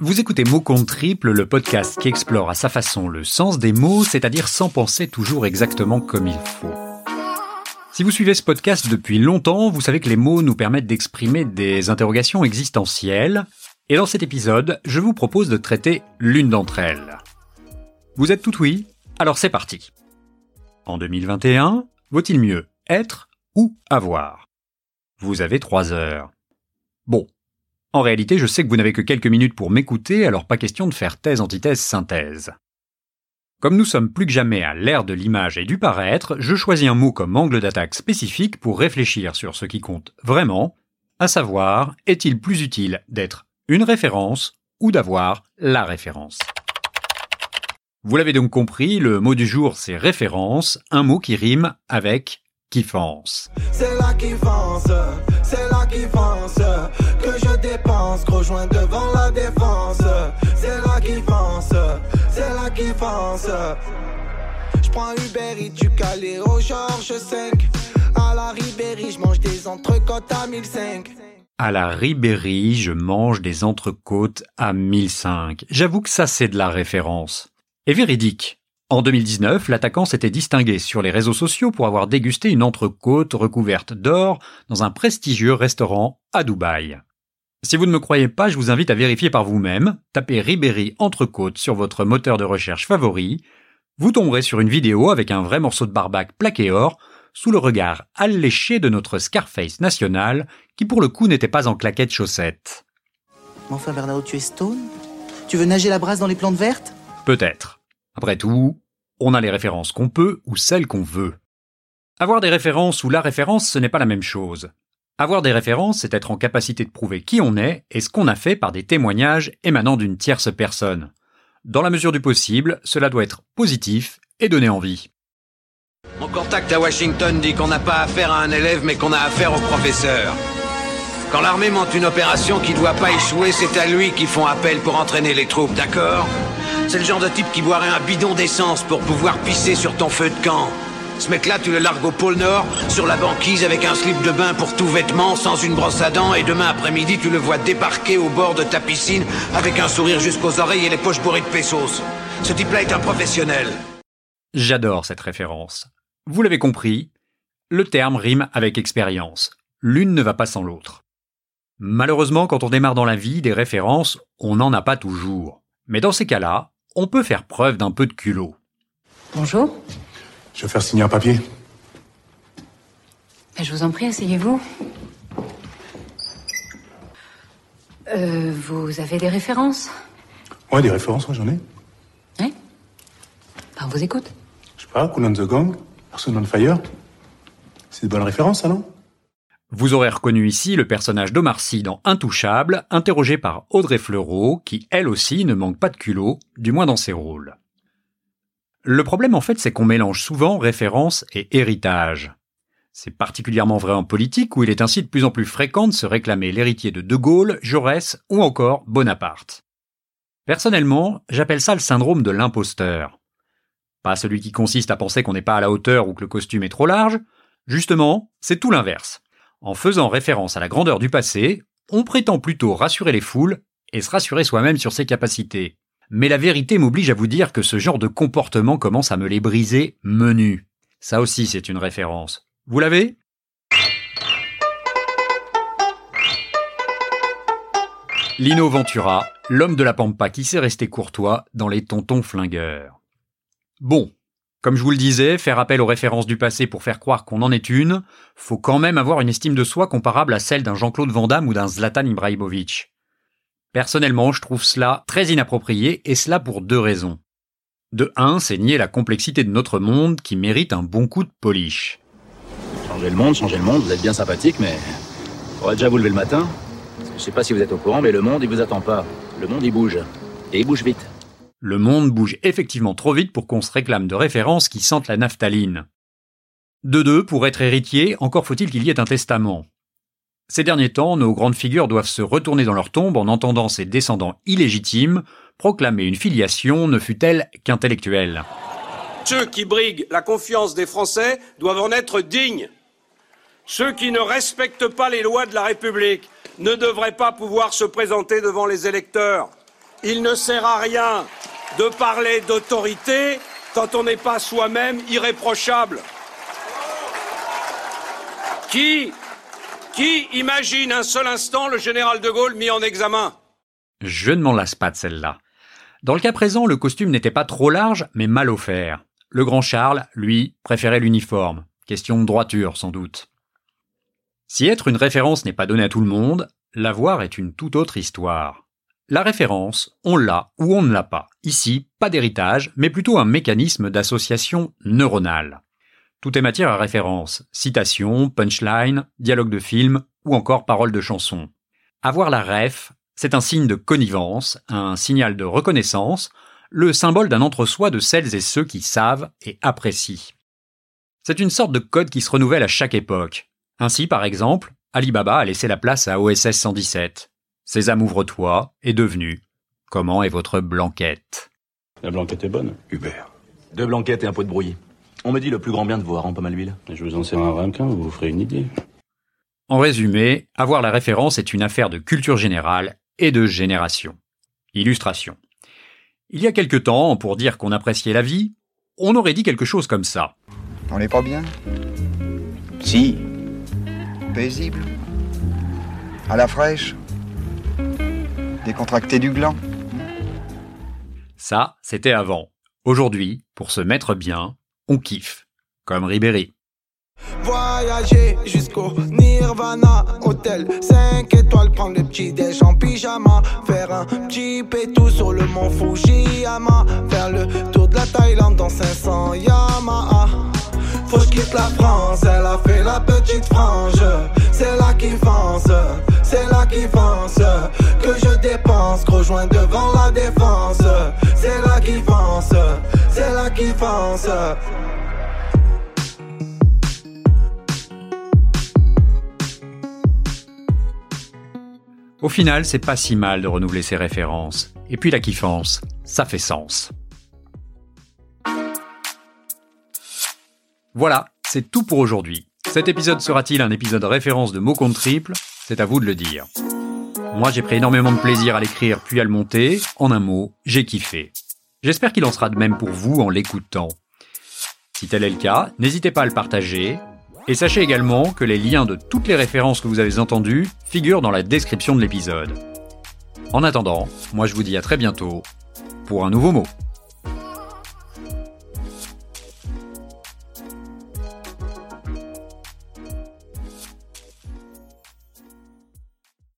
Vous écoutez Mots compte triple, le podcast qui explore à sa façon le sens des mots, c'est-à-dire sans penser toujours exactement comme il faut. Si vous suivez ce podcast depuis longtemps, vous savez que les mots nous permettent d'exprimer des interrogations existentielles, et dans cet épisode, je vous propose de traiter l'une d'entre elles. Vous êtes tout oui? Alors c'est parti. En 2021, vaut-il mieux être ou avoir? Vous avez trois heures. Bon, en réalité, je sais que vous n'avez que quelques minutes pour m'écouter, alors pas question de faire thèse, antithèse, synthèse. Comme nous sommes plus que jamais à l'ère de l'image et du paraître, je choisis un mot comme angle d'attaque spécifique pour réfléchir sur ce qui compte vraiment, à savoir, est-il plus utile d'être une référence ou d'avoir la référence? Vous l'avez donc compris, le mot du jour c'est référence, un mot qui rime avec kiffance. C'est la kiffance, c'est la kiffance que je dépense, gros joint devant Uber et du Calais au Georges 5. À la Ribéry, je mange des entrecôtes à 1005. À la Ribéry, je mange des entrecôtes à 1005. J'avoue que ça c'est de la référence. Et véridique. En 2019, l'attaquant s'était distingué sur les réseaux sociaux pour avoir dégusté une entrecôte recouverte d'or dans un prestigieux restaurant à Dubaï. Si vous ne me croyez pas, je vous invite à vérifier par vous-même. Tapez Ribéry entrecôte sur votre moteur de recherche favori. Vous tomberez sur une vidéo avec un vrai morceau de barbac plaqué or sous le regard alléché de notre Scarface national qui pour le coup n'était pas en claquette chaussette. Enfin Bernardo, tu es stone? Tu veux nager la brasse dans les plantes vertes? Peut-être. Après tout, on a les références qu'on peut ou celles qu'on veut. Avoir des références ou la référence, ce n'est pas la même chose. Avoir des références, c'est être en capacité de prouver qui on est et ce qu'on a fait par des témoignages émanant d'une tierce personne. Dans la mesure du possible, cela doit être positif et donner envie. Mon contact à Washington dit qu'on n'a pas affaire à un élève mais qu'on a affaire au professeur. Quand l'armée monte une opération qui ne doit pas échouer, c'est à lui qu'ils font appel pour entraîner les troupes, d'accord? C'est le genre de type qui boirait un bidon d'essence pour pouvoir pisser sur ton feu de camp. Ce mec-là, tu le largues au pôle Nord, sur la banquise avec un slip de bain pour tout vêtement, sans une brosse à dents, et demain après-midi, tu le vois débarquer au bord de ta piscine avec un sourire jusqu'aux oreilles et les poches bourrées de pesos. Ce type-là est un professionnel. J'adore cette référence. Vous l'avez compris, le terme rime avec expérience. L'une ne va pas sans l'autre. Malheureusement, quand on démarre dans la vie, des références, on n'en a pas toujours. Mais dans ces cas-là, on peut faire preuve d'un peu de culot. Bonjour. Je vais faire signer un papier. Ben, je vous en prie, asseyez-vous. Euh, vous avez des références? Ouais, des références, j'en ai. Oui ben, On vous écoute. Je sais pas, Cool on the Gang, Person on Fire. C'est de bonnes références, ça, non? Vous aurez reconnu ici le personnage d'Omar Sy dans Intouchable, interrogé par Audrey Fleurot, qui elle aussi ne manque pas de culot, du moins dans ses rôles. Le problème en fait c'est qu'on mélange souvent référence et héritage. C'est particulièrement vrai en politique où il est ainsi de plus en plus fréquent de se réclamer l'héritier de De Gaulle, Jaurès ou encore Bonaparte. Personnellement, j'appelle ça le syndrome de l'imposteur. Pas celui qui consiste à penser qu'on n'est pas à la hauteur ou que le costume est trop large, justement, c'est tout l'inverse. En faisant référence à la grandeur du passé, on prétend plutôt rassurer les foules et se rassurer soi-même sur ses capacités. Mais la vérité m'oblige à vous dire que ce genre de comportement commence à me les briser menus. Ça aussi c'est une référence. Vous l'avez? Lino Ventura, l'homme de la pampa qui s'est resté courtois dans les tontons flingueurs. Bon, comme je vous le disais, faire appel aux références du passé pour faire croire qu'on en est une, faut quand même avoir une estime de soi comparable à celle d'un Jean-Claude Van Damme ou d'un Zlatan Ibrahimovic. Personnellement, je trouve cela très inapproprié et cela pour deux raisons. De un, c'est nier la complexité de notre monde qui mérite un bon coup de polish. Changer le monde, changer le monde, vous êtes bien sympathique, mais faudrait déjà vous lever le matin. je sais pas si vous êtes au courant, mais le monde, il vous attend pas. Le monde, il bouge. Et il bouge vite. Le monde bouge effectivement trop vite pour qu'on se réclame de références qui sentent la naphtaline. De deux, pour être héritier, encore faut-il qu'il y ait un testament. Ces derniers temps, nos grandes figures doivent se retourner dans leur tombe en entendant ces descendants illégitimes proclamer une filiation ne fût-elle qu'intellectuelle. Ceux qui briguent la confiance des Français doivent en être dignes. Ceux qui ne respectent pas les lois de la République ne devraient pas pouvoir se présenter devant les électeurs. Il ne sert à rien de parler d'autorité quand on n'est pas soi-même irréprochable. Qui, qui imagine un seul instant le général de Gaulle mis en examen? Je ne m'en lasse pas de celle-là. Dans le cas présent, le costume n'était pas trop large, mais mal offert. Le grand Charles, lui, préférait l'uniforme. Question de droiture, sans doute. Si être une référence n'est pas donné à tout le monde, l'avoir est une toute autre histoire. La référence, on l'a ou on ne l'a pas. Ici, pas d'héritage, mais plutôt un mécanisme d'association neuronale. Tout est matière à référence, citation, punchline, dialogue de film ou encore paroles de chanson. Avoir la ref, c'est un signe de connivence, un signal de reconnaissance, le symbole d'un entre-soi de celles et ceux qui savent et apprécient. C'est une sorte de code qui se renouvelle à chaque époque. Ainsi, par exemple, Alibaba a laissé la place à OSS 117. Sésame ouvre-toi est devenu Comment est votre blanquette? La blanquette est bonne. Hubert. Deux blanquettes et un pot de brouillis. On me dit le plus grand bien de vous, rend pas mal l'huile. Je vous en sers un ramequin, vous vous ferez une idée. En résumé, avoir la référence est une affaire de culture générale et de génération. Illustration. Il y a quelque temps, pour dire qu'on appréciait la vie, on aurait dit quelque chose comme ça. On n'est pas bien? Si. Paisible À la fraîche Décontracté du gland Ça, c'était avant. Aujourd'hui, pour se mettre bien, on kiffe. Comme Ribéry. Voyager jusqu'au Nirvana Hôtel 5 étoiles, prendre le petit déj en pyjama Faire un petit pétou sur le mont Fujiyama Faire le tour de la Thaïlande dans 500 Yamaha Faut que quitte la France, elle a fait la petite frange C'est là qui fonce, c'est là qui fonce Que je dépense, gros joint devant la défense C'est là qui fonce, Au final, c'est pas si mal de renouveler ses références. Et puis la kiffance, ça fait sens. Voilà, c'est tout pour aujourd'hui. Cet épisode sera-t-il un épisode référence de mots contre triple? C'est à vous de le dire. Moi, j'ai pris énormément de plaisir à l'écrire puis à le monter. En un mot, j'ai kiffé. J'espère qu'il en sera de même pour vous en l'écoutant. Si tel est le cas, n'hésitez pas à le partager. Et sachez également que les liens de toutes les références que vous avez entendues figurent dans la description de l'épisode. En attendant, moi je vous dis à très bientôt pour un nouveau mot.